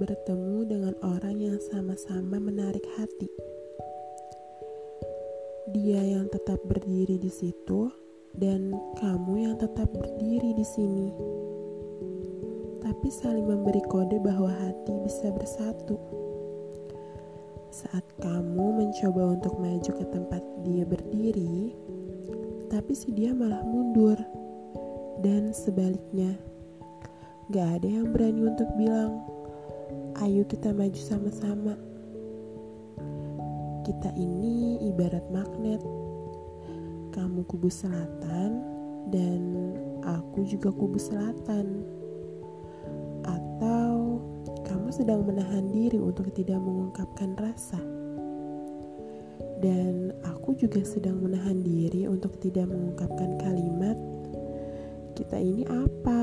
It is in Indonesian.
bertemu dengan orang yang sama-sama menarik hati. Dia yang tetap berdiri di situ, dan kamu yang tetap berdiri di sini. Tapi saling memberi kode bahwa hati bisa bersatu. Saat kamu mencoba untuk maju ke tempat dia berdiri, tapi si dia malah mundur, dan sebaliknya, gak ada yang berani untuk bilang, "Ayo, kita maju sama-sama." Kita ini ibarat magnet. Kamu kubu selatan dan aku juga kubu selatan. Atau kamu sedang menahan diri untuk tidak mengungkapkan rasa. Dan aku juga sedang menahan diri untuk tidak mengungkapkan kalimat kita ini apa?